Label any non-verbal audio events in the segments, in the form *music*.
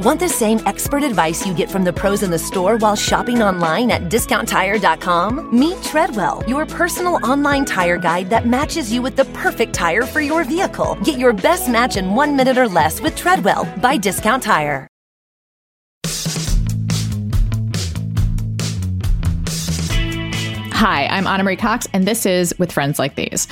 Want the same expert advice you get from the pros in the store while shopping online at discounttire.com? Meet Treadwell, your personal online tire guide that matches you with the perfect tire for your vehicle. Get your best match in one minute or less with Treadwell by Discount Tire. Hi, I'm Ana Marie Cox, and this is With Friends Like These.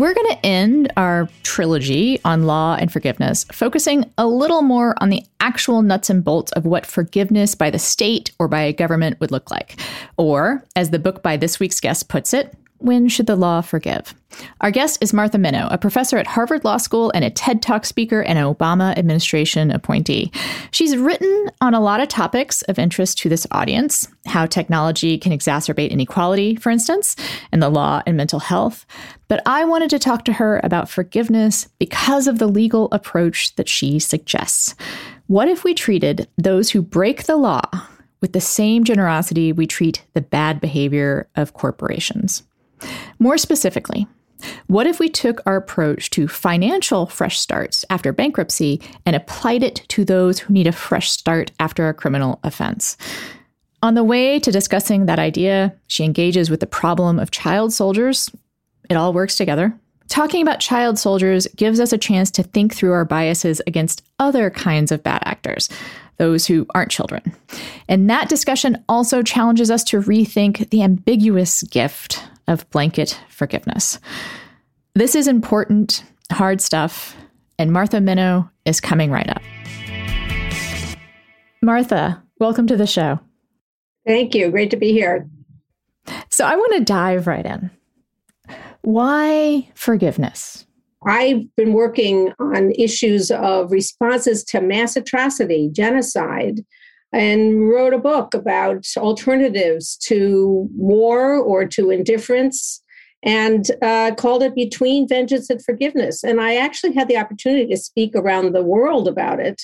We're going to end our trilogy on law and forgiveness, focusing a little more on the actual nuts and bolts of what forgiveness by the state or by a government would look like. Or, as the book by this week's guest puts it, when should the law forgive? Our guest is Martha Minow, a professor at Harvard Law School and a TED Talk speaker and an Obama administration appointee. She's written on a lot of topics of interest to this audience how technology can exacerbate inequality, for instance, and the law and mental health. But I wanted to talk to her about forgiveness because of the legal approach that she suggests. What if we treated those who break the law with the same generosity we treat the bad behavior of corporations? More specifically, what if we took our approach to financial fresh starts after bankruptcy and applied it to those who need a fresh start after a criminal offense? On the way to discussing that idea, she engages with the problem of child soldiers. It all works together. Talking about child soldiers gives us a chance to think through our biases against other kinds of bad actors, those who aren't children. And that discussion also challenges us to rethink the ambiguous gift of blanket forgiveness. This is important, hard stuff, and Martha Minow is coming right up. Martha, welcome to the show. Thank you. Great to be here. So, I want to dive right in. Why forgiveness? I've been working on issues of responses to mass atrocity, genocide, and wrote a book about alternatives to war or to indifference and uh, called it Between Vengeance and Forgiveness. And I actually had the opportunity to speak around the world about it.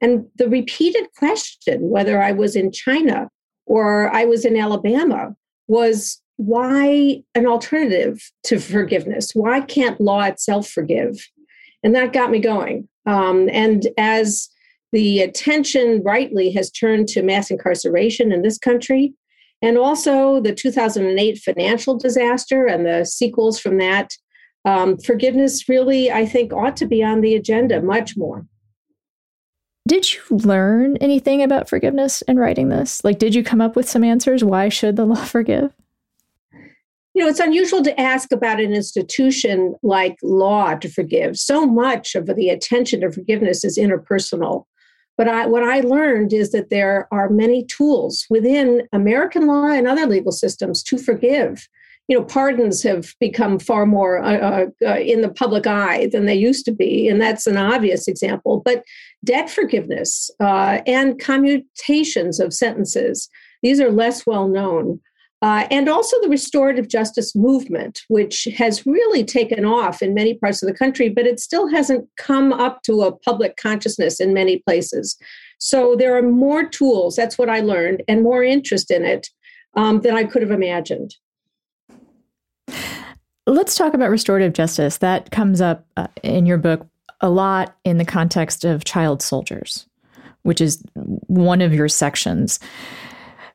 And the repeated question, whether I was in China or I was in Alabama, was why an alternative to forgiveness? Why can't law itself forgive? And that got me going. Um, and as the attention rightly has turned to mass incarceration in this country and also the 2008 financial disaster and the sequels from that. Um, forgiveness really i think ought to be on the agenda much more. Did you learn anything about forgiveness in writing this? Like did you come up with some answers? Why should the *laughs* law forgive? You know it's unusual to ask about an institution like law to forgive. So much of the attention to forgiveness is interpersonal but I, what I learned is that there are many tools within American law and other legal systems to forgive. You know, pardons have become far more uh, uh, uh, in the public eye than they used to be, and that's an obvious example. But debt forgiveness uh, and commutations of sentences, these are less well known. Uh, and also the restorative justice movement, which has really taken off in many parts of the country, but it still hasn't come up to a public consciousness in many places. So there are more tools, that's what I learned, and more interest in it um, than I could have imagined. Let's talk about restorative justice. That comes up uh, in your book a lot in the context of child soldiers, which is one of your sections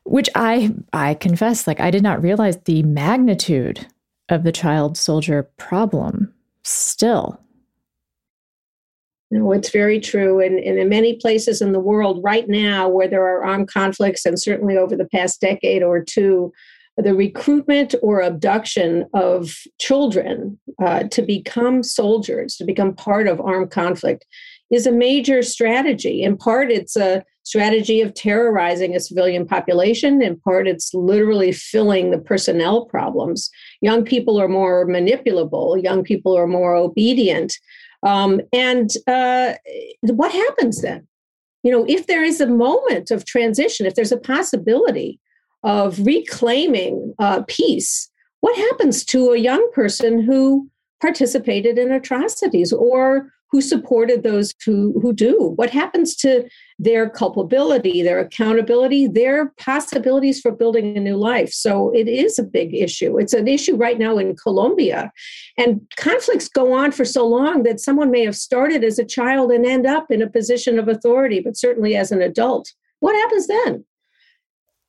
which I I confess like I did not realize the magnitude of the child soldier problem still. No, it's very true. And, and, in many places in the world right now where there are armed conflicts, and certainly over the past decade or two, the recruitment or abduction of children uh, to become soldiers, to become part of armed conflict, is a major strategy. In part, it's a strategy of terrorizing a civilian population. In part, it's literally filling the personnel problems. Young people are more manipulable, young people are more obedient. Um, and uh, what happens then? you know, if there is a moment of transition, if there's a possibility of reclaiming uh, peace, what happens to a young person who participated in atrocities or who supported those who, who do? What happens to their culpability, their accountability, their possibilities for building a new life? So it is a big issue. It's an issue right now in Colombia. And conflicts go on for so long that someone may have started as a child and end up in a position of authority, but certainly as an adult. What happens then?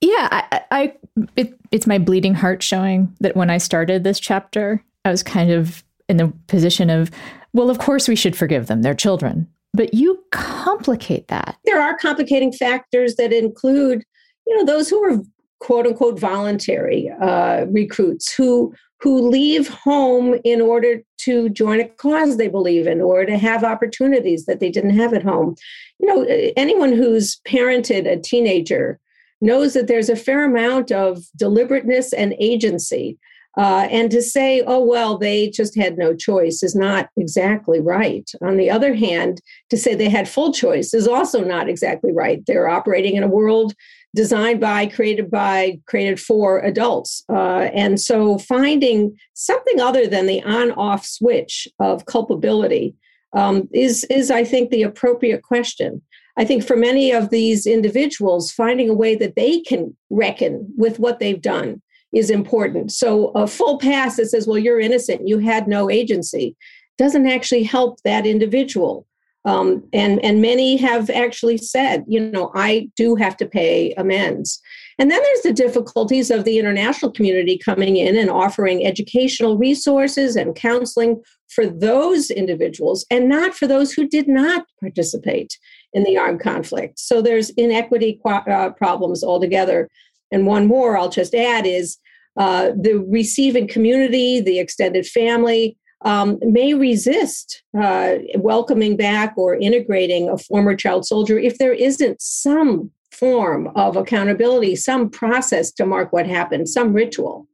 Yeah, I, I it, it's my bleeding heart showing that when I started this chapter, I was kind of in the position of, well, of course we should forgive them. They're children. But you complicate that. There are complicating factors that include, you know, those who are quote unquote voluntary uh, recruits who who leave home in order to join a cause they believe in or to have opportunities that they didn't have at home. You know, anyone who's parented a teenager knows that there's a fair amount of deliberateness and agency. Uh, and to say, oh, well, they just had no choice is not exactly right. On the other hand, to say they had full choice is also not exactly right. They're operating in a world designed by, created by, created for adults. Uh, and so finding something other than the on off switch of culpability um, is, is, I think, the appropriate question. I think for many of these individuals, finding a way that they can reckon with what they've done is important. So a full pass that says, well, you're innocent, you had no agency, doesn't actually help that individual. Um, and and many have actually said, you know, I do have to pay amends. And then there's the difficulties of the international community coming in and offering educational resources and counseling for those individuals and not for those who did not participate in the armed conflict. So there's inequity uh, problems altogether. And one more I'll just add is uh, the receiving community, the extended family, um, may resist uh, welcoming back or integrating a former child soldier if there isn't some form of accountability, some process to mark what happened, some ritual.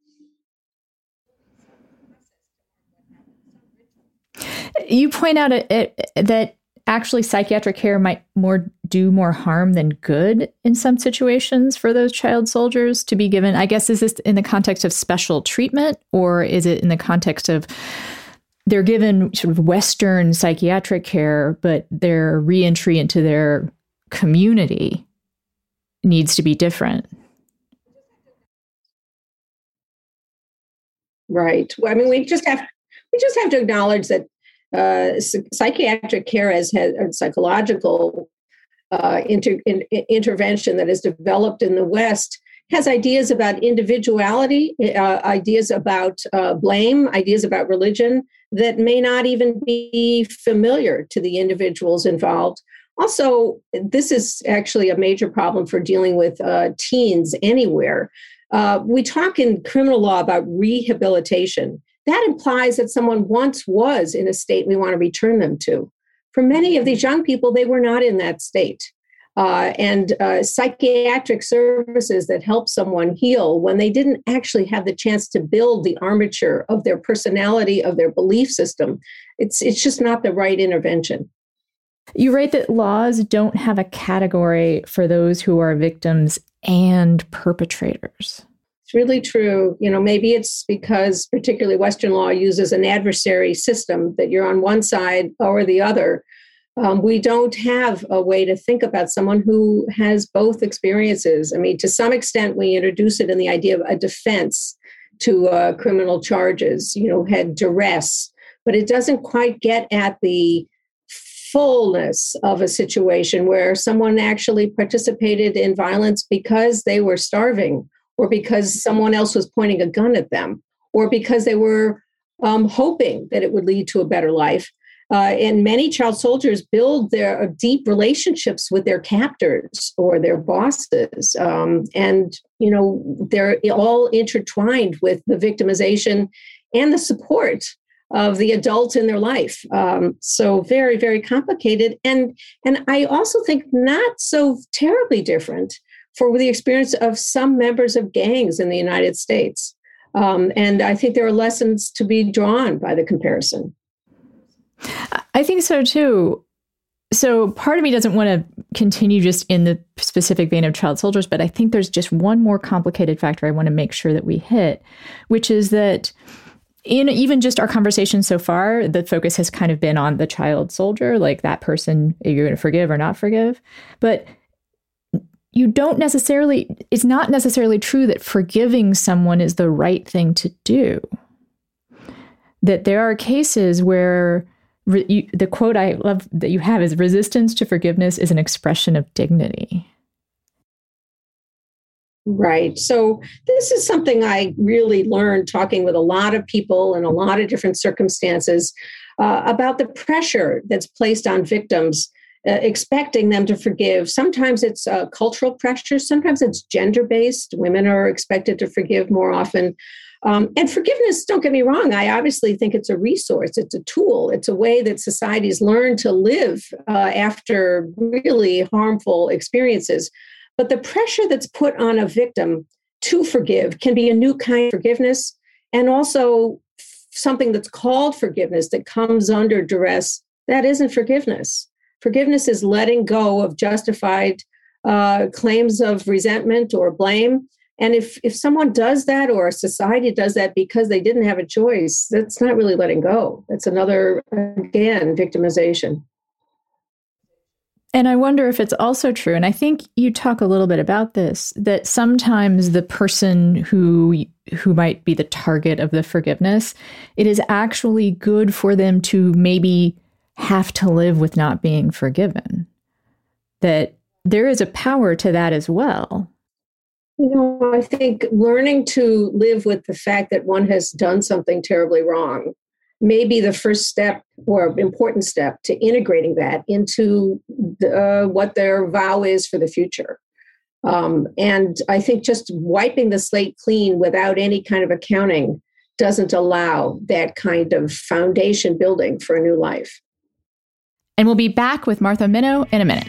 You point out it, it, that actually psychiatric care might more do more harm than good in some situations for those child soldiers to be given? I guess is this in the context of special treatment or is it in the context of they're given sort of western psychiatric care but their reentry into their community needs to be different? Right. Well, i mean we just have we just have to acknowledge that uh, psychiatric care as has psychological uh, inter, in, intervention that is developed in the West has ideas about individuality, uh, ideas about uh, blame, ideas about religion that may not even be familiar to the individuals involved. Also, this is actually a major problem for dealing with uh, teens anywhere. Uh, we talk in criminal law about rehabilitation that implies that someone once was in a state we want to return them to. For many of these young people, they were not in that state. Uh, and uh, psychiatric services that help someone heal when they didn't actually have the chance to build the armature of their personality, of their belief system, it's, it's just not the right intervention. You write that laws don't have a category for those who are victims and perpetrators. Really true. You know, maybe it's because particularly Western law uses an adversary system that you're on one side or the other. Um, we don't have a way to think about someone who has both experiences. I mean, to some extent, we introduce it in the idea of a defense to uh, criminal charges, you know, had duress, but it doesn't quite get at the fullness of a situation where someone actually participated in violence because they were starving or because someone else was pointing a gun at them, or because they were um, hoping that it would lead to a better life. Uh, and many child soldiers build their uh, deep relationships with their captors or their bosses, um, and you know they're all intertwined with the victimization and the support of the adult in their life. Um, so very, very complicated, and and I also think not so terribly different for the experience of some members of gangs in the United States. Um, and I think there are lessons to be drawn by the comparison. I think so too. So part of me doesn't want to continue just in the specific vein of child soldiers, but I think there's just one more complicated factor I want to make sure that we hit, which is that in even just our conversation so far, the focus has kind of been on the child soldier, like that person you're going to forgive or not forgive. But you don't necessarily, it's not necessarily true that forgiving someone is the right thing to do. That there are cases where re, you, the quote I love that you have is resistance to forgiveness is an expression of dignity. Right. So, this is something I really learned talking with a lot of people in a lot of different circumstances uh, about the pressure that's placed on victims, uh, expecting them to forgive. Sometimes it's uh, cultural pressure, sometimes it's gender based. Women are expected to forgive more often. Um, and forgiveness, don't get me wrong, I obviously think it's a resource, it's a tool, it's a way that societies learn to live uh, after really harmful experiences. But the pressure that's put on a victim to forgive can be a new kind of forgiveness and also something that's called forgiveness that comes under duress. That isn't forgiveness. Forgiveness is letting go of justified uh, claims of resentment or blame and if if someone does that or a society does that because they didn't have a choice, that's not really letting go. That's another again victimization. And I wonder if it's also true, and I think you talk a little bit about this, that sometimes the person who who might be the target of the forgiveness, it is actually good for them to maybe have to live with not being forgiven. That there is a power to that as well. You know, I think learning to live with the fact that one has done something terribly wrong may be the first step or important step to integrating that into the, uh, what their vow is for the future. Um, and I think just wiping the slate clean without any kind of accounting doesn't allow that kind of foundation building for a new life. And we'll be back with Martha Minow in a minute.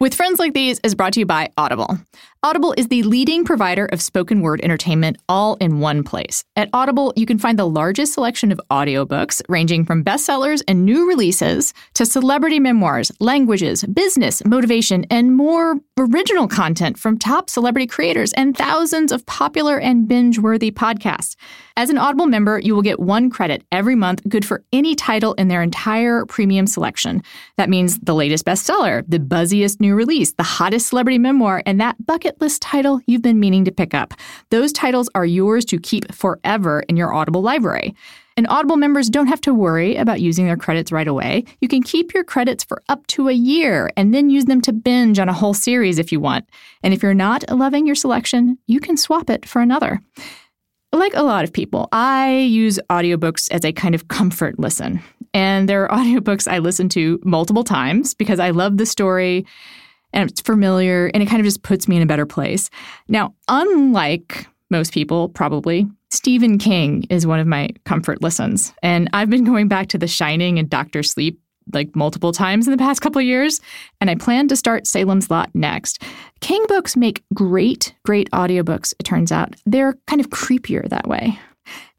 With Friends Like These is brought to you by Audible. Audible is the leading provider of spoken word entertainment all in one place. At Audible, you can find the largest selection of audiobooks ranging from bestsellers and new releases to celebrity memoirs, languages, business, motivation, and more original content from top celebrity creators and thousands of popular and binge-worthy podcasts. As an Audible member, you will get one credit every month, good for any title in their entire premium selection. That means the latest bestseller, the buzziest new release, the hottest celebrity memoir, and that bucket bucket list title you've been meaning to pick up. Those titles are yours to keep forever in your Audible library. And Audible members don't have to worry about using their credits right away. You can keep your credits for up to a year and then use them to binge on a whole series if you want. And if you're not loving your selection, you can swap it for another. Like a lot of people, I use audiobooks as a kind of comfort listen. And there are *laughs* audiobooks I listen to multiple times because I love the story and it's familiar and it kind of just puts me in a better place. Now, unlike most people, probably, Stephen King is one of my comfort listens. And I've been going back to The Shining and Doctor Sleep like multiple times in the past couple years, and I plan to start Salem's Lot next. King books make great, great audiobooks, it turns out. They're kind of creepier that way.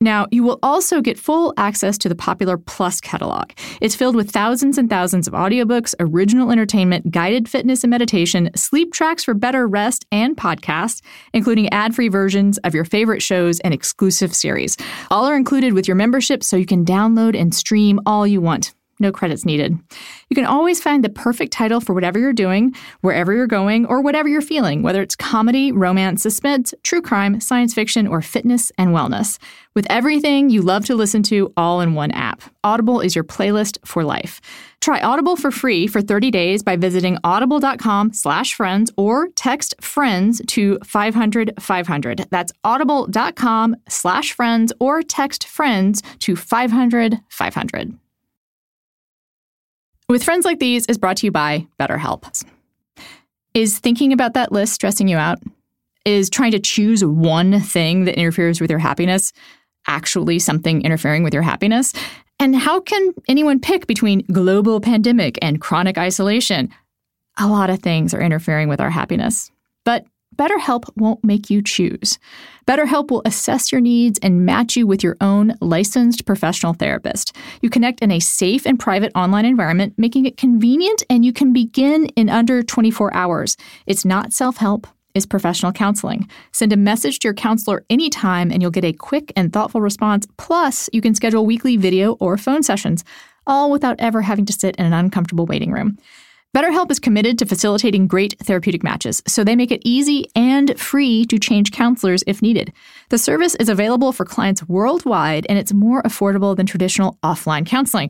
Now, you will also get full access to the popular Plus catalog. It's filled with thousands and thousands of audiobooks, original entertainment, guided fitness and meditation, sleep tracks for better rest, and podcasts, including ad free versions of your favorite shows and exclusive series. All are included with your membership so you can download and stream all you want. No credits needed. You can always find the perfect title for whatever you're doing, wherever you're going, or whatever you're feeling, whether it's comedy, romance, suspense, true crime, science fiction, or fitness and wellness. With everything you love to listen to all in one app, Audible is your playlist for life. Try Audible for free for 30 days by visiting audible.com slash friends or text friends to 500 500. That's audible.com slash friends or text friends to 500 500. With Friends Like These is brought to you by BetterHelp. Is thinking about that list stressing you out? Is trying to choose one thing that interferes with your happiness actually something interfering with your happiness? And how can anyone pick between global pandemic and chronic isolation? A lot of things are interfering with our happiness. But BetterHelp won't make you choose. BetterHelp will assess your needs and match you with your own licensed professional therapist. You connect in a safe and private online environment, making it convenient, and you can begin in under 24 hours. It's not self help. Is professional counseling. Send a message to your counselor anytime and you'll get a quick and thoughtful response. Plus, you can schedule weekly video or phone sessions, all without ever having to sit in an uncomfortable waiting room. BetterHelp is committed to facilitating great therapeutic matches, so they make it easy and free to change counselors if needed. The service is available for clients worldwide, and it's more affordable than traditional offline counseling,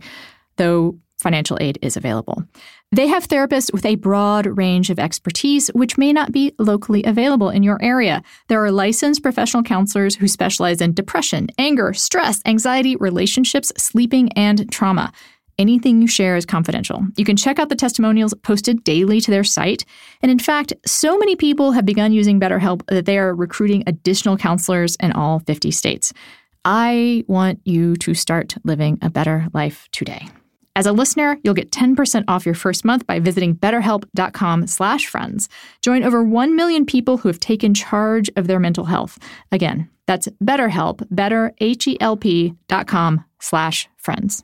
though financial aid is available. They have therapists with a broad range of expertise, which may not be locally available in your area. There are licensed professional counselors who specialize in depression, anger, stress, anxiety, relationships, sleeping, and trauma. Anything you share is confidential. You can check out the testimonials posted daily to their site. And in fact, so many people have begun using BetterHelp that they are recruiting additional counselors in all 50 states. I want you to start living a better life today. As a listener, you'll get 10% off your first month by visiting betterhelp.com slash friends. Join over 1 million people who have taken charge of their mental health. Again, that's betterhelp, better, H-E-L-P dot com slash friends.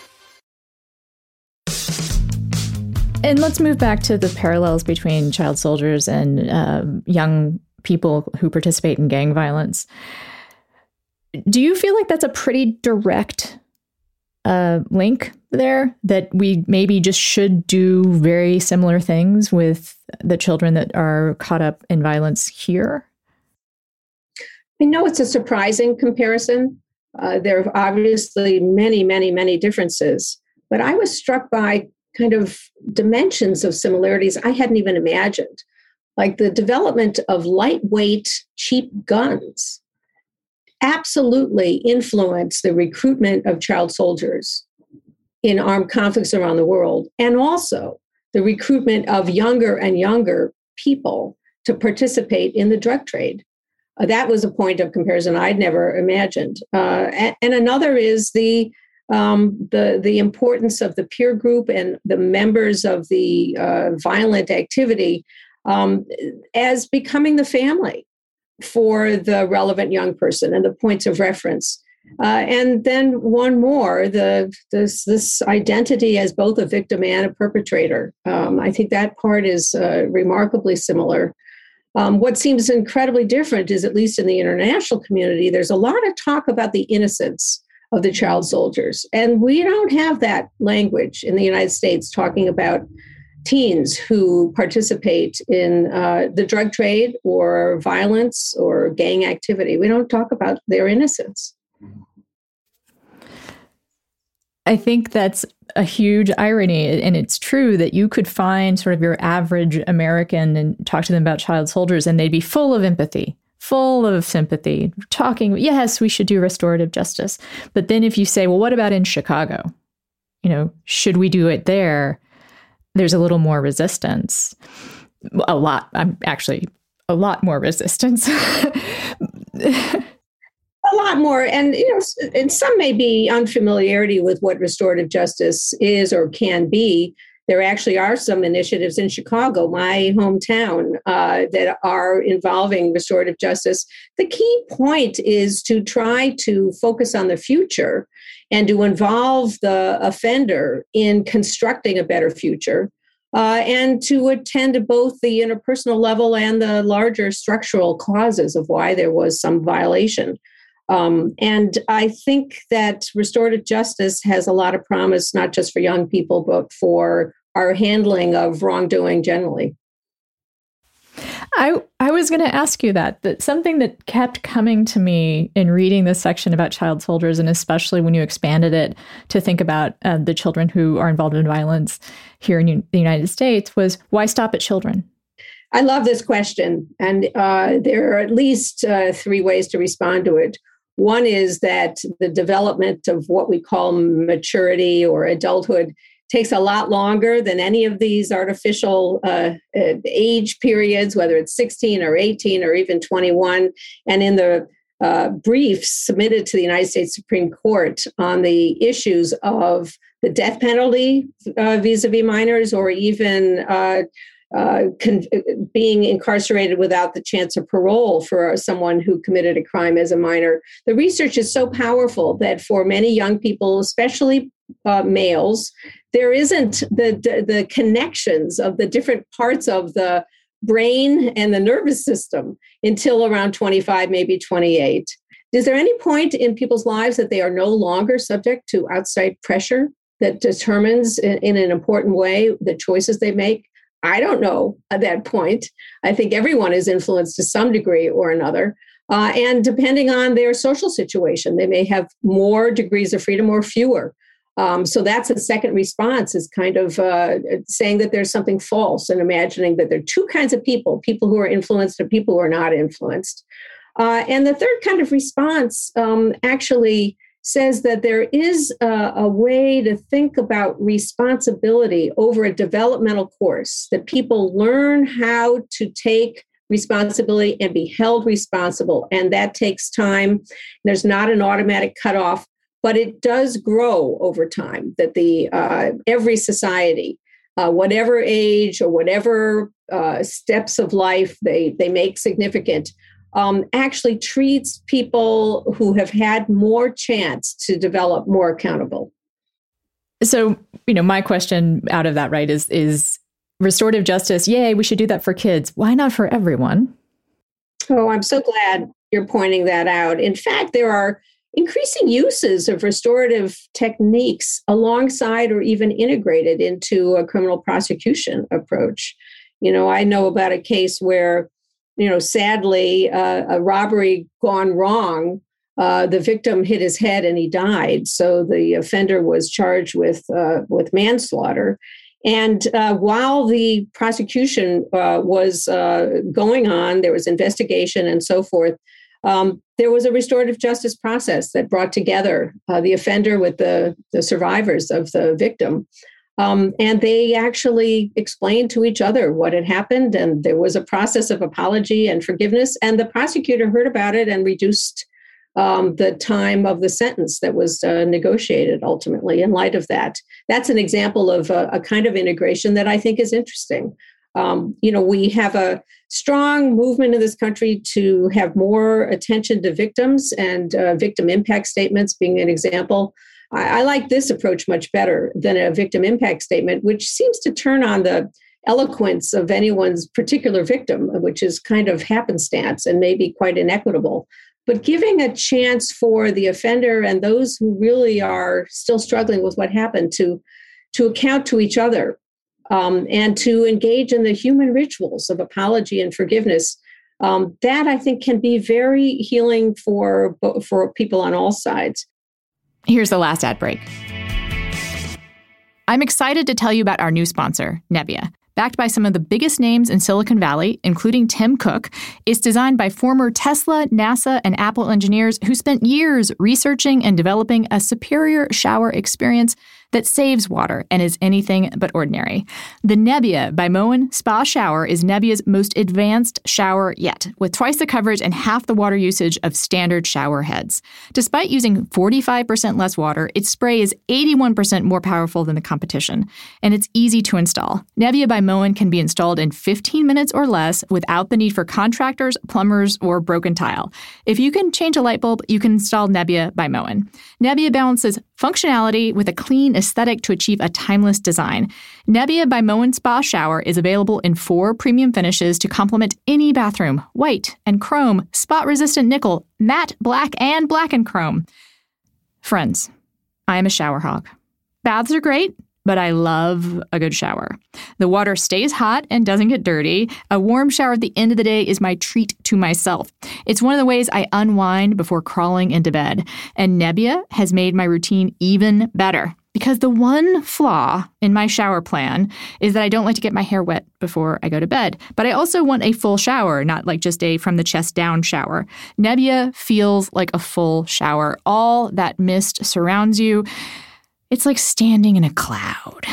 And let's move back to the parallels between child soldiers and uh, young people who participate in gang violence. Do you feel like that's a pretty direct uh, link there? That we maybe just should do very similar things with the children that are caught up in violence here? I know it's a surprising comparison. Uh, there are obviously many, many, many differences, but I was struck by kind of dimensions of similarities I hadn't even imagined, like the development of lightweight, cheap guns absolutely influenced the recruitment of child soldiers in armed conflicts around the world, and also the recruitment of younger and younger people to participate in the drug trade. Uh, that was a point of comparison I'd never imagined. Uh, and, and, another is the um, the the importance of the peer group and the members of the uh, violent activity um, as becoming the family for the relevant young person and the points of reference. Uh, and then one more, the this this identity as both a victim and a perpetrator. Um, I think that part is uh, remarkably similar. Um, what seems incredibly different is, at least in the international community, there's a lot of talk about the innocence of the child soldiers. And we don't have that language in the United States talking about teens who participate in uh, the drug trade or violence or gang activity. We don't talk about their innocence. I think that's a huge irony. And it's true that you could find sort of your average American and talk to them about child soldiers, and they'd be full of empathy full of sympathy, talking, yes, we should do restorative justice. But then if you say, well, what about in Chicago? You know, should we do it there? There's a little more resistance. A lot, I'm actually a lot more resistance. *laughs* a lot more and you know and some may be unfamiliarity with what restorative justice is or can be there actually are some initiatives in Chicago, my hometown, uh, that are involving restorative justice. The key point is to try to focus on the future and to involve the offender in constructing a better future. uh, and to attend to both the interpersonal level and the larger structural causes of why there was some violation. Um, and I think that restorative justice has a lot of promise, not just for young people, but for our handling of wrongdoing generally. I I was going to ask you that that something that kept coming to me in reading this section about child soldiers, and especially when you expanded it to think about uh, the children who are involved in violence here in U- the United States, was why stop at children? I love this question, and uh, there are at least uh, three ways to respond to it. One is that the development of what we call maturity or adulthood takes a lot longer than any of these artificial uh, uh, age periods, whether it's 16 or 18 or even 21. And in the uh, briefs submitted to the United States Supreme Court on the issues of the death penalty vis a vis minors or even uh, uh, con- being incarcerated without the chance of parole for someone who committed a crime as a minor. The research is so powerful that for many young people, especially uh, males, there isn't the, the, connections of the different parts of the brain and the nervous system until around 25, maybe 28. Is there any point in people's lives that they are no longer subject to outside pressure that determines in, in an important way the choices they make? I don't know at that point. I think everyone is influenced to some degree or another. Uh, and depending on their social situation, they may have more degrees of freedom or fewer. Um, so that's a second response is kind of uh, saying that there's something false and imagining that there are two kinds of people people who are influenced and people who are not influenced. Uh, and the third kind of response um, actually says that there is a, a, way to think about responsibility over a developmental course, that people learn how to take responsibility and be held responsible. And that takes time. There's not an automatic cutoff, but it does grow over time, that the uh, every society, uh, whatever age or whatever uh, steps of life they, they make significant, um, actually treats people who have had more chance to develop more accountable. So, you know, my question out of that, right, is is restorative justice, yay, we should do that for kids. Why not for everyone? Oh, I'm so glad you're pointing that out. In fact, there are increasing uses of restorative techniques alongside or even integrated into a criminal prosecution approach. You know, I know about a case where you know, sadly, uh, a robbery gone wrong. Uh, the victim hit his head and he died. So the offender was charged with uh, with manslaughter. And uh, while the prosecution uh, was uh, going on, there was investigation and so forth. Um, there was a restorative justice process that brought together the offender with the, the survivors of the victim um, and they actually explained to each other what had happened. And there was a process of apology and forgiveness. And the prosecutor heard about it and reduced um, the time of the sentence that was uh, negotiated ultimately in light of that. That's an example of a, a kind of integration that I think is interesting. Um, you know, we have a strong movement in this country to have more attention to victims and uh, victim impact statements being an example. I, I like this approach much better than a victim impact statement, which seems to turn on the eloquence of anyone's particular victim, which is kind of happenstance and maybe quite inequitable. But giving a chance for the offender and those who really are still struggling with what happened to, to account to each other um, and to engage in the human rituals of apology and forgiveness. Um, that I think can be very healing for for people on all sides. Here's the last ad break. I'm excited to tell you about our new sponsor, Nebia. Backed by some of the biggest names in Silicon Valley, including Tim Cook, it's designed by former Tesla, NASA, and Apple engineers who spent years researching and developing a superior shower experience that saves water and is anything but ordinary. The Nebia by Moen Spa Shower is Nebia's most advanced shower yet, with twice the coverage and half the water usage of standard shower heads. Despite using 45% less water, its spray is 81% more powerful than the competition, and it's easy to install. Nebia by Moen can be installed in 15 minutes or less without the need for contractors, plumbers, or broken tile. If you can change a light bulb, you can install Nebia by Moen. Nebia balances functionality with a clean aesthetic to achieve a timeless design. Nebia by Moen Spa Shower is available in four premium finishes to complement any bathroom white and chrome, spot resistant nickel, matte black, and black and chrome. Friends, I am a shower hog. Baths are great, but I love a good shower. The water stays hot and doesn't get dirty. A warm shower at the end of the day is my treat to myself. It's one of the ways I unwind before crawling into bed. And Nebia has made my routine even better. Because the one flaw in my shower plan is that I don't like to get my hair wet before I go to bed. But I also want a full shower, not like just a from the chest down shower. Nebia feels like a full shower. All that mist surrounds you. It's like standing in a cloud.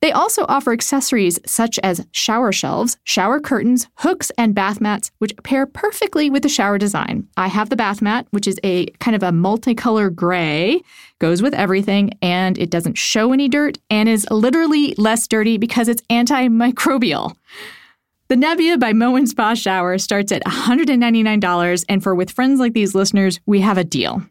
They also offer accessories such as shower shelves, shower curtains, hooks, and bath mats, which pair perfectly with the shower design. I have the bath mat, which is a kind of a multicolor gray, goes with everything, and it doesn't show any dirt and is literally less dirty because it's antimicrobial. The Nebia by Moen Spa Shower starts at $199, and for with friends like these listeners, we have a deal.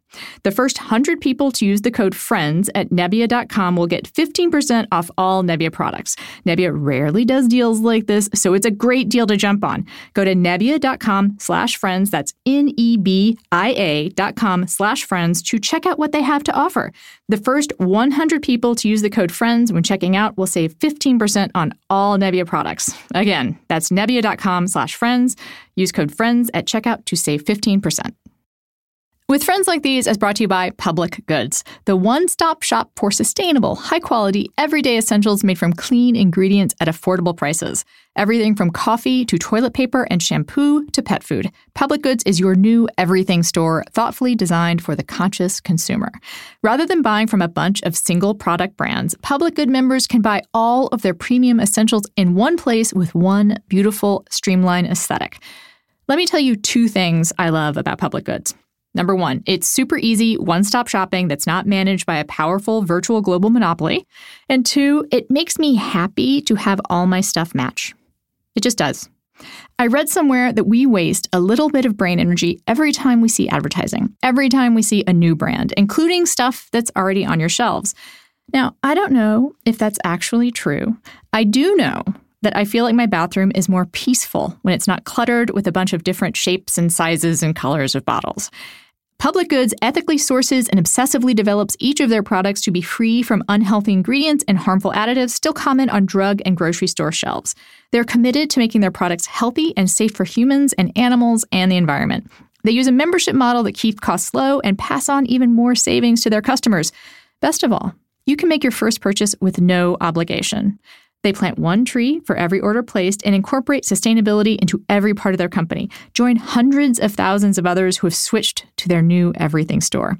The first 100 people to use the code FRIENDS at Nebia.com will get 15% off all Nebia products. Nebia rarely does deals like this, so it's a great deal to jump on. Go to Nebia.com slash friends, that's N-E-B-I-A dot com slash friends to check out what they have to offer. The first 100 people to use the code FRIENDS when checking out will save 15% on all Nebia products. Again, that's Nebia.com slash friends. Use code FRIENDS at checkout to save 15%. With Friends Like These as brought to you by Public Goods, the one stop shop for sustainable, high quality, everyday essentials made from clean ingredients at affordable prices. Everything from coffee to toilet paper and shampoo to pet food. Public Goods is your new everything store, thoughtfully designed for the conscious consumer. Rather than buying from a bunch of single product brands, Public Good members can buy all of their premium essentials in one place with one beautiful, streamlined aesthetic. Let me tell you two things I love about Public Goods. Number one, it's super easy, one stop shopping that's not managed by a powerful virtual global monopoly. And two, it makes me happy to have all my stuff match. It just does. I read somewhere that we waste a little bit of brain energy every time we see advertising, every time we see a new brand, including stuff that's already on your shelves. Now, I don't know if that's actually true. I do know that I feel like my bathroom is more peaceful when it's not cluttered with a bunch of different shapes and sizes and colors of bottles. Public Goods ethically sources and obsessively develops each of their products to be free from unhealthy ingredients and harmful additives still common on drug and grocery store shelves. They're committed to making their products healthy and safe for humans and animals and the environment. They use a membership model that keeps costs low and pass on even more savings to their customers. Best of all, you can make your first purchase with no obligation. They plant one tree for every order placed and incorporate sustainability into every part of their company. Join hundreds of thousands of others who have switched to their new everything store.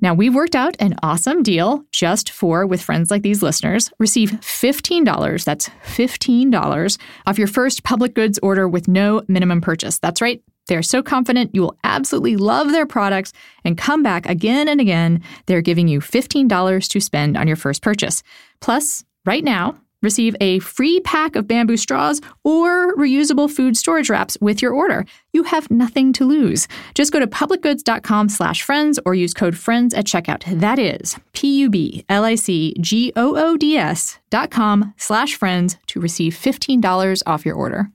Now, we've worked out an awesome deal just for with friends like these listeners. Receive $15, that's $15 off your first public goods order with no minimum purchase. That's right. They're so confident you will absolutely love their products and come back again and again. They're giving you $15 to spend on your first purchase. Plus, right now, Receive a free pack of bamboo straws or reusable food storage wraps with your order. You have nothing to lose. Just go to publicgoods.com slash friends or use code FRIENDS at checkout. That is P-U-B-L-I-C-G-O-O-D-S dot com slash friends to receive $15 off your order.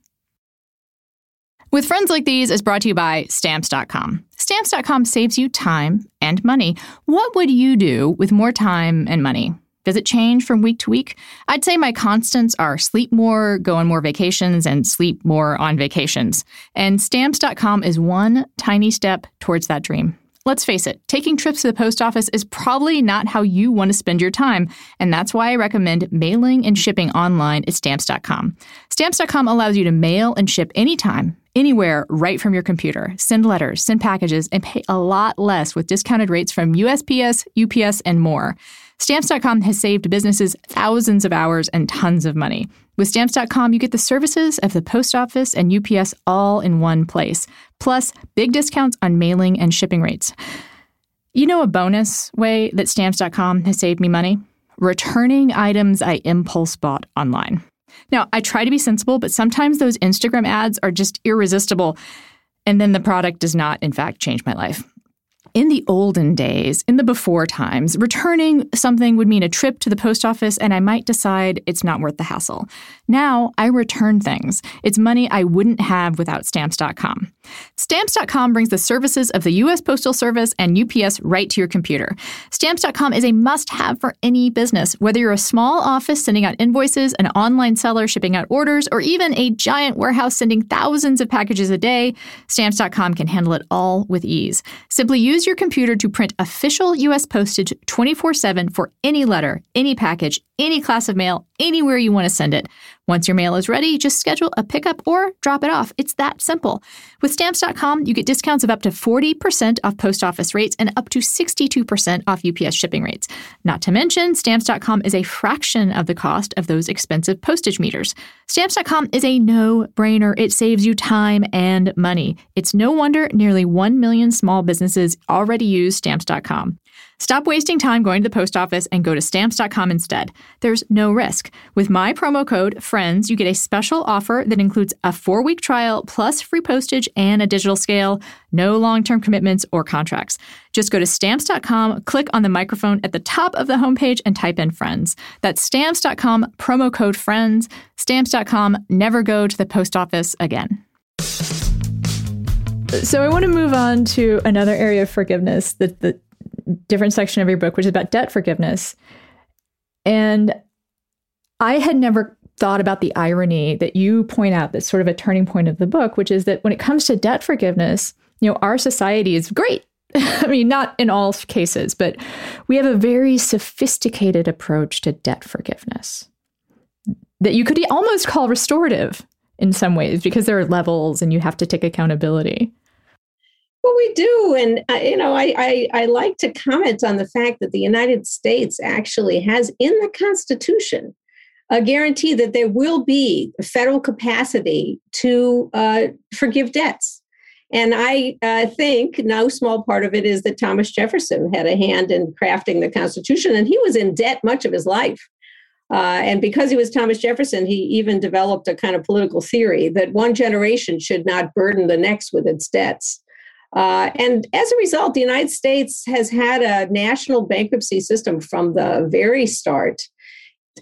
With Friends Like These is brought to you by Stamps.com. Stamps.com saves you time and money. What would you do with more time and money? Does it change from week to week? I'd say my constants are sleep more, go on more vacations, and sleep more on vacations. And stamps.com is one tiny step towards that dream. Let's face it, taking trips to the post office is probably not how you want to spend your time, and that's why I recommend mailing and shipping online at stamps.com. Stamps.com allows you to mail and ship anytime, anywhere, right from your computer. Send letters, send packages, and pay a lot less with discounted rates from USPS, UPS, and more. Stamps.com has saved businesses thousands of hours and tons of money. With Stamps.com, you get the services of the post office and UPS all in one place, plus big discounts on mailing and shipping rates. You know a bonus way that Stamps.com has saved me money? Returning items I impulse bought online. Now, I try to be sensible, but sometimes those Instagram ads are just irresistible, and then the product does not, in fact, change my life. In the olden days, in the before times, returning something would mean a trip to the post office and I might decide it's not worth the hassle. Now I return things. It's money I wouldn't have without stamps.com. Stamps.com brings the services of the U.S. Postal Service and UPS right to your computer. Stamps.com is a must have for any business, whether you're a small office sending out invoices, an online seller shipping out orders, or even a giant warehouse sending thousands of packages a day. Stamps.com can handle it all with ease. Simply use your computer to print official U.S. postage 24 7 for any letter, any package, any class of mail, anywhere you want to send it. Once your mail is ready, just schedule a pickup or drop it off. It's that simple. With stamps.com, you get discounts of up to 40% off post office rates and up to 62% off UPS shipping rates. Not to mention, stamps.com is a fraction of the cost of those expensive postage meters. Stamps.com is a no brainer. It saves you time and money. It's no wonder nearly 1 million small businesses already use stamps.com. Stop wasting time going to the post office and go to stamps.com instead. There's no risk. With my promo code FRIENDS, you get a special offer that includes a four week trial plus free postage and a digital scale. No long term commitments or contracts. Just go to stamps.com, click on the microphone at the top of the homepage, and type in FRIENDS. That's stamps.com, promo code FRIENDS. Stamps.com, never go to the post office again. So I want to move on to another area of forgiveness that the different section of your book, which is about debt forgiveness. And I had never thought about the irony that you point out that's sort of a turning point of the book, which is that when it comes to debt forgiveness, you know, our society is great. *laughs* I mean, not in all cases, but we have a very sophisticated approach to debt forgiveness that you could almost call restorative in some ways because there are levels and you have to take accountability. Well, we do, and uh, you know, I, I I like to comment on the fact that the United States actually has in the Constitution a guarantee that there will be federal capacity to uh, forgive debts. And I uh, think no small part of it is that Thomas Jefferson had a hand in crafting the Constitution, and he was in debt much of his life. Uh, and because he was Thomas Jefferson, he even developed a kind of political theory that one generation should not burden the next with its debts. Uh, and as a result, the United States has had a national bankruptcy system from the very start.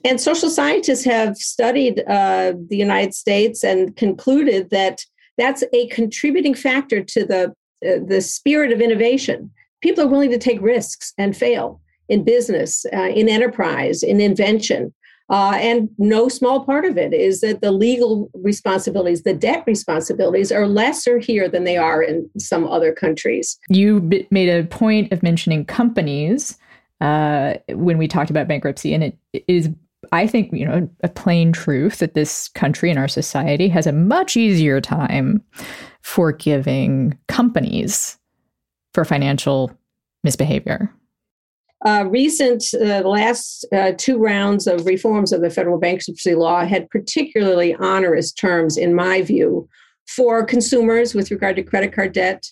And social scientists have studied uh, the United States and concluded that that's a contributing factor to the, uh, the spirit of innovation. People are willing to take risks and fail in business, uh, in enterprise, in invention. Uh, and no small part of it is that the legal responsibilities, the debt responsibilities, are lesser here than they are in some other countries. You b- made a point of mentioning companies uh, when we talked about bankruptcy, and it is, I think, you know, a plain truth that this country and our society has a much easier time forgiving companies for financial misbehavior uh, recent, uh, last uh, two rounds of reforms of the federal bankruptcy law had particularly onerous terms, in my view, for consumers with regard to credit card debt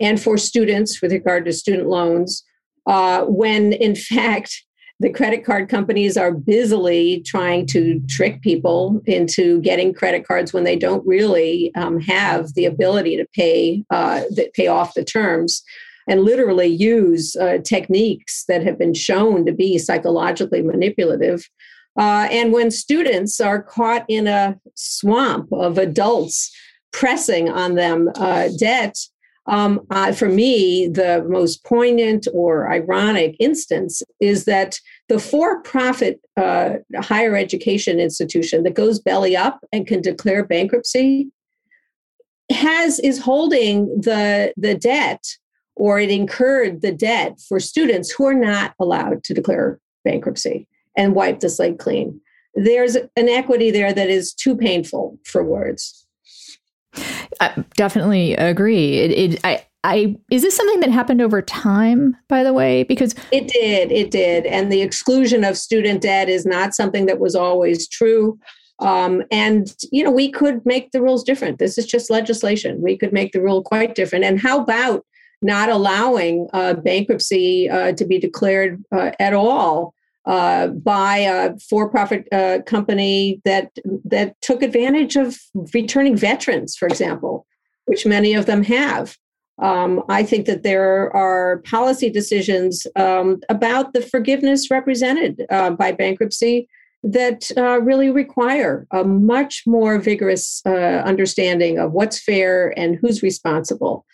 and for students with regard to student loans, uh, when in *laughs* fact, the credit card companies are busily trying to trick people into getting credit cards when they don't really um, have the ability to pay uh, pay off the terms and literally use uh, techniques that have been shown to be psychologically manipulative. Uh, and when students are caught in a swamp of adults pressing on them uh, debt, um, uh, for me, the most poignant or ironic instance is that the for profit uh, higher education institution that goes belly up and can declare bankruptcy has is holding the the debt or it incurred the debt for students who are not allowed to declare bankruptcy and wipe the slate clean. There's an equity there that is too painful for words. I definitely agree. It, it, I, I, is this something that happened over time, by the way? Because it did, it did. And the exclusion of student debt is not something that was always true. Um, and you know, we could make the rules different. This is just legislation. We could make the rule quite different. And how about not allowing uh, bankruptcy uh, to be declared uh, at all uh, by a for-profit uh, company that that took advantage of returning veterans, for example, which many of them have. Um, I think that there are policy decisions um, about the forgiveness represented by bankruptcy that uh, really require a much more vigorous uh, understanding of what's fair and who's responsible.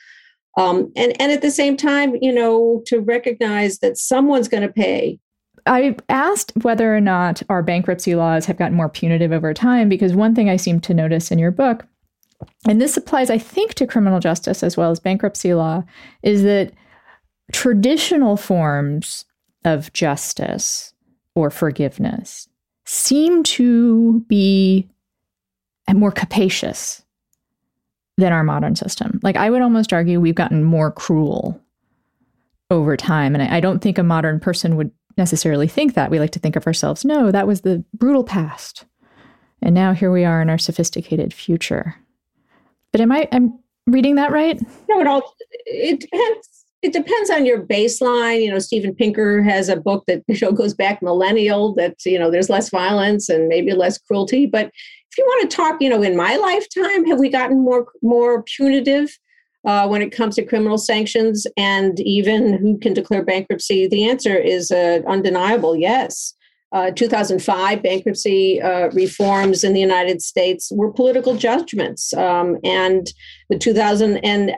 Um, and, and at the same time, you know, to recognize that someone's going to pay. I asked whether or not our bankruptcy laws have gotten more punitive over time because one thing I seem to notice in your book, and this applies, I think, to criminal justice as well as bankruptcy law, is that traditional forms of justice or forgiveness seem to be more capacious than our modern system. Like, I would almost argue we've gotten more cruel over time. And I, I don't think a modern person would necessarily think that. We like to think of ourselves, no, that was the brutal past. And now here we are in our sophisticated future. But am I I'm reading that right? No, it all it depends it depends on your baseline. You know, Steven Pinker has a book that you know goes back millennial that you know there's less violence and maybe less cruelty. But if you want to talk, you know, in my lifetime, have we gotten more more punitive uh, when it comes to criminal sanctions and even who can declare bankruptcy? The answer is uh, undeniable. Yes. Uh, 2005 bankruptcy uh, reforms in the United States were political judgments, um, and the 2005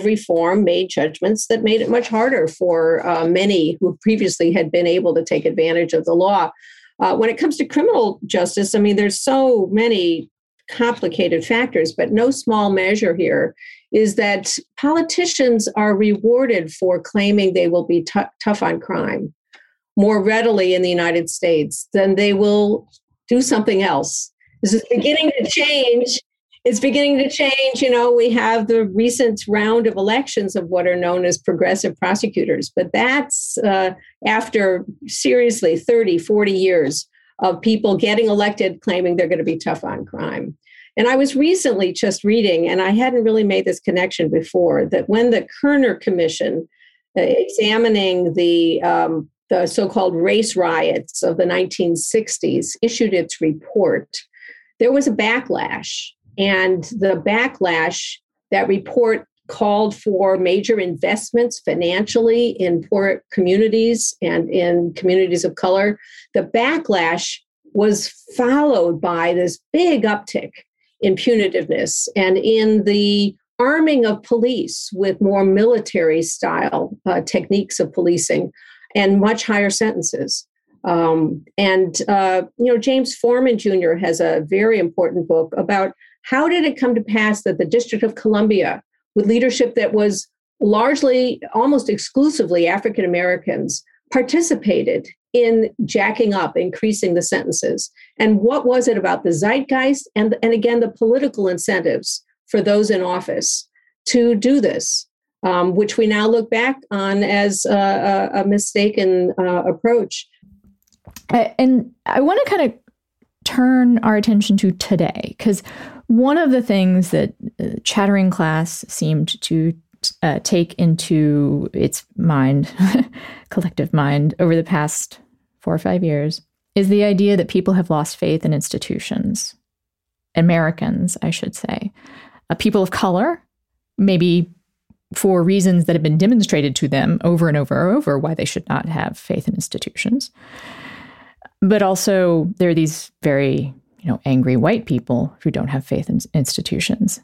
um, reform made judgments that made it much harder for uh, many who previously had been able to take advantage of the law. Uh, when it comes to criminal justice, I mean, there's so many complicated factors, but no small measure here is that politicians are rewarded for claiming they will be t- tough on crime more readily in the United States, than they will do something else. This is beginning to change. It's beginning to change. You know, we have the recent round of elections of what are known as progressive prosecutors, but that's uh, after seriously 30, 40 years of people getting elected claiming they're going to be tough on crime. And I was recently just reading, and I hadn't really made this connection before, that when the Kerner Commission uh, examining the um, the so called race riots of the 1960s issued its report, there was a backlash. And the backlash, that report called for major investments financially in poor communities and in communities of color. The backlash was followed by this big uptick in punitiveness and in the arming of police with more military style uh, techniques of policing and much higher sentences. Um, and uh, you know, James Forman Jr. has a very important book about how did it come to pass that the District of Columbia, with leadership that was largely, almost exclusively African Americans, participated in jacking up, increasing the sentences. And what was it about the zeitgeist and, and again, the political incentives for those in office to do this? um, which we now look back on as a, a mistaken uh, approach. And I want to kind of turn our attention to today because one of the things that uh, chattering class seemed to uh, take into its mind, *laughs* collective mind, over the past four or five years is the idea that people have lost faith in institutions. Americans, I should say. Uh, people of color, maybe for reasons that have been demonstrated to them over and over and over why they should not have faith in institutions. But also, there are these very, you know, angry white people who don't have faith in institutions.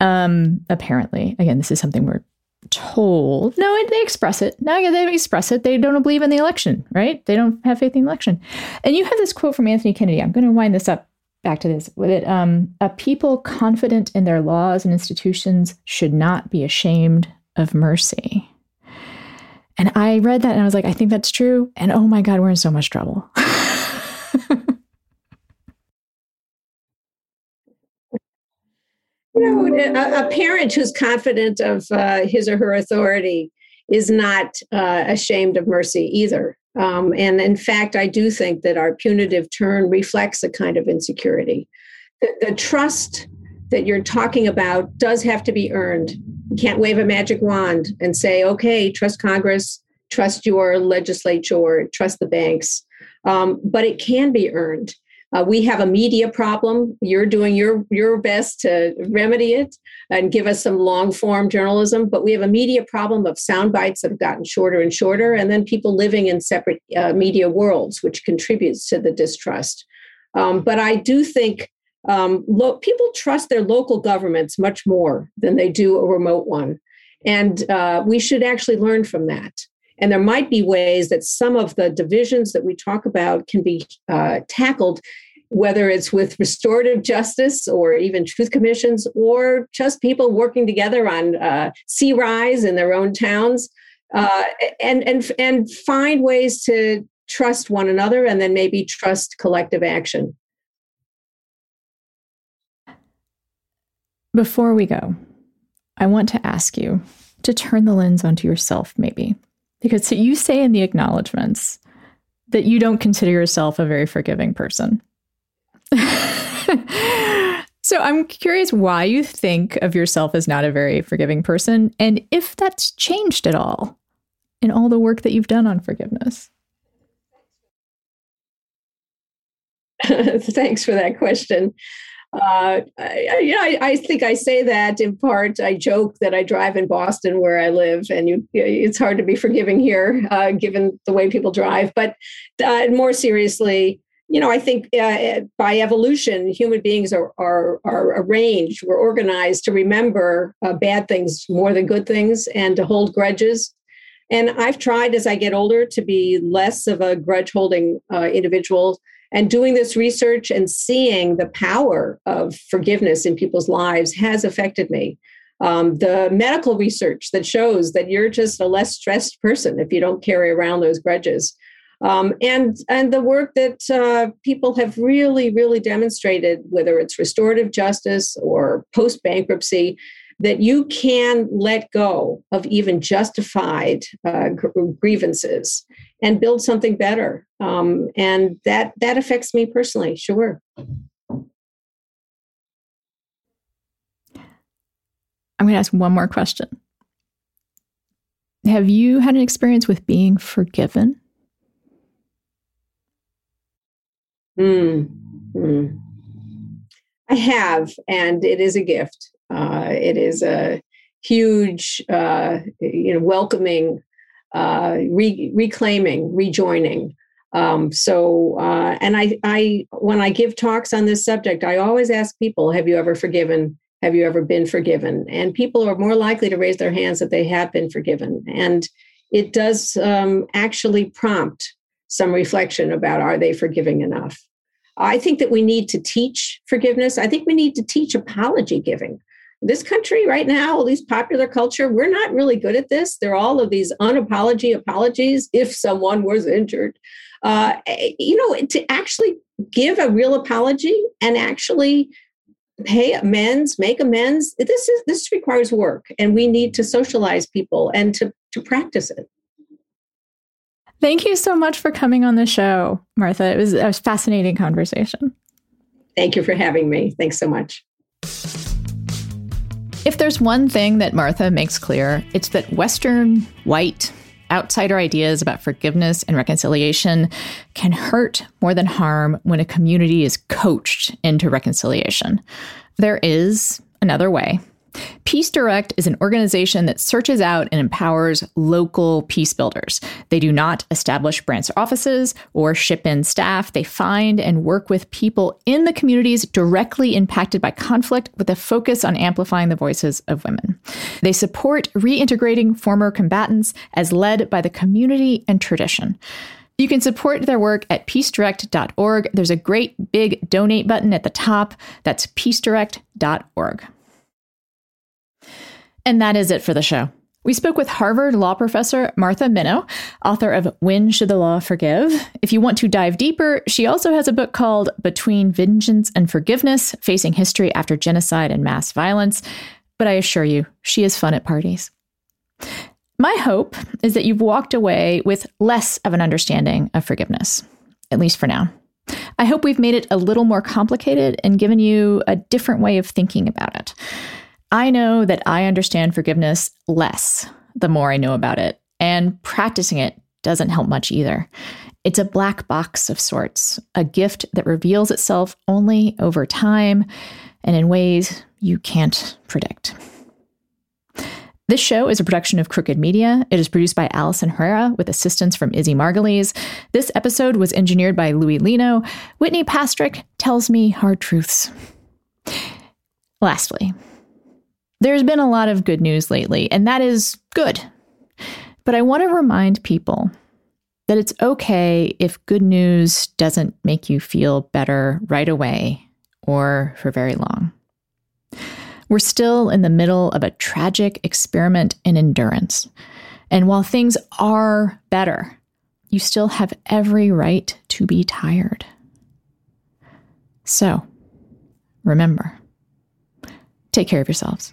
Um, apparently, again, this is something we're told. No, they express it. No, they express it. They don't believe in the election, right? They don't have faith in the election. And you have this quote from Anthony Kennedy. I'm going to wind this up back to this with it um, a people confident in their laws and institutions should not be ashamed of mercy and i read that and i was like i think that's true. And oh my god we're in so much trouble. *laughs* You know a, a, parent who's confident of uh, his or her authority is not uh, ashamed of mercy either. Um, and in fact, I do think that our punitive turn reflects a kind of insecurity. The, the trust that you're talking about does have to be earned. You can't wave a magic wand and say, okay, trust Congress, trust your legislature, trust the banks. Um, but it can be earned. Uh, we have a media problem. You're doing your your best to remedy it and give us some long form journalism, but we have a media problem of sound bites that have gotten shorter and shorter, and then people living in separate uh, media worlds, which contributes to the distrust. Um, but I do think um, lo- people trust their local governments much more than they do a remote one, and uh, we should actually learn from that. And there might be ways that some of the divisions that we talk about can be uh, tackled, whether it's with restorative justice or even truth commissions, or just people working together on uh, C-Rise in their own towns, uh, and and and find ways to trust one another, and then maybe trust collective action. Before we go, I want to ask you to turn the lens onto yourself, maybe. Because you say in the acknowledgments that you don't consider yourself a very forgiving person. *laughs* so I'm curious why you think of yourself as not a very forgiving person and if that's changed at all in all the work that you've done on forgiveness. *laughs* Thanks for that question. Uh, I, I, I, think I say that in part. I joke that I drive in Boston where I live, and you, it's hard to be forgiving here uh, given the way people drive. But uh, more seriously, you know, I think uh, by evolution, human beings are, are, are arranged, we're organized to remember uh, bad things more than good things and to hold grudges. And I've tried as I get older to be less of a grudge holding uh, individual and doing this research and seeing the power of forgiveness in people's lives has affected me. Um, the medical research that shows that you're just a less stressed person if you don't carry around those grudges. Um, and and the work that uh, people have really really demonstrated, whether it's restorative justice or post bankruptcy, that you can let go of even justified uh, grievances and build something better um, and that that affects me personally sure i'm going to ask one more question have you had an experience with being forgiven Hmm. mm. i have and it is a gift uh, it is a huge, uh, you know, welcoming, uh, re- reclaiming, rejoining. Um, so, uh, and I, I, when I give talks on this subject, I always ask people, "Have you ever forgiven? Have you ever been forgiven?" And people are more likely to raise their hands that they have been forgiven, and it does um, actually prompt some reflection about are they forgiving enough. I think that we need to teach forgiveness. I think we need to teach apology giving this country right now, at least popular culture, we're not really good at this. There are all of these unapology apologies if someone was injured. Uh, you know, to actually give a real apology and actually pay amends, make amends, this is this requires work, and we need to socialize people and to to practice it. Thank you so much for coming on the show, Martha. It was a fascinating conversation. Thank you for having me. Thanks so much. If there's one thing that Martha makes clear, it's that Western, white, outsider ideas about forgiveness and reconciliation can hurt more than harm when a community is coached into reconciliation. There is another way. Peace Direct is an organization that searches out and empowers local peace builders. They do not establish branch or offices or ship in staff. They find and work with people in the communities directly impacted by conflict with a focus on amplifying the voices of women. They support reintegrating former combatants as led by the community and tradition. You can support their work at peacedirect.org. There's a great big donate button at the top. That's peacedirect.org. And that is it for the show. We spoke with Harvard law professor Martha Minow, author of When Should the Law Forgive? If you want to dive deeper, she also has a book called Between Vengeance and Forgiveness Facing History After Genocide and Mass Violence. But I assure you, she is fun at parties. My hope is that you've walked away with less of an understanding of forgiveness, at least for now. I hope we've made it a little more complicated and given you a different way of thinking about it. I know that I understand forgiveness less the more I know about it, and practicing it doesn't help much either. It's a black box of sorts, a gift that reveals itself only over time and in ways you can't predict. This show is a production of Crooked Media. It is produced by Allison Herrera with assistance from Izzy Margulies. This episode was engineered by Louis Lino. Whitney Pastrick tells me hard truths. Lastly, there's been a lot of good news lately, and that is good. But I want to remind people that it's okay if good news doesn't make you feel better right away or for very long. We're still in the middle of a tragic experiment in endurance. And while things are better, you still have every right to be tired. So, remember, take care of yourselves.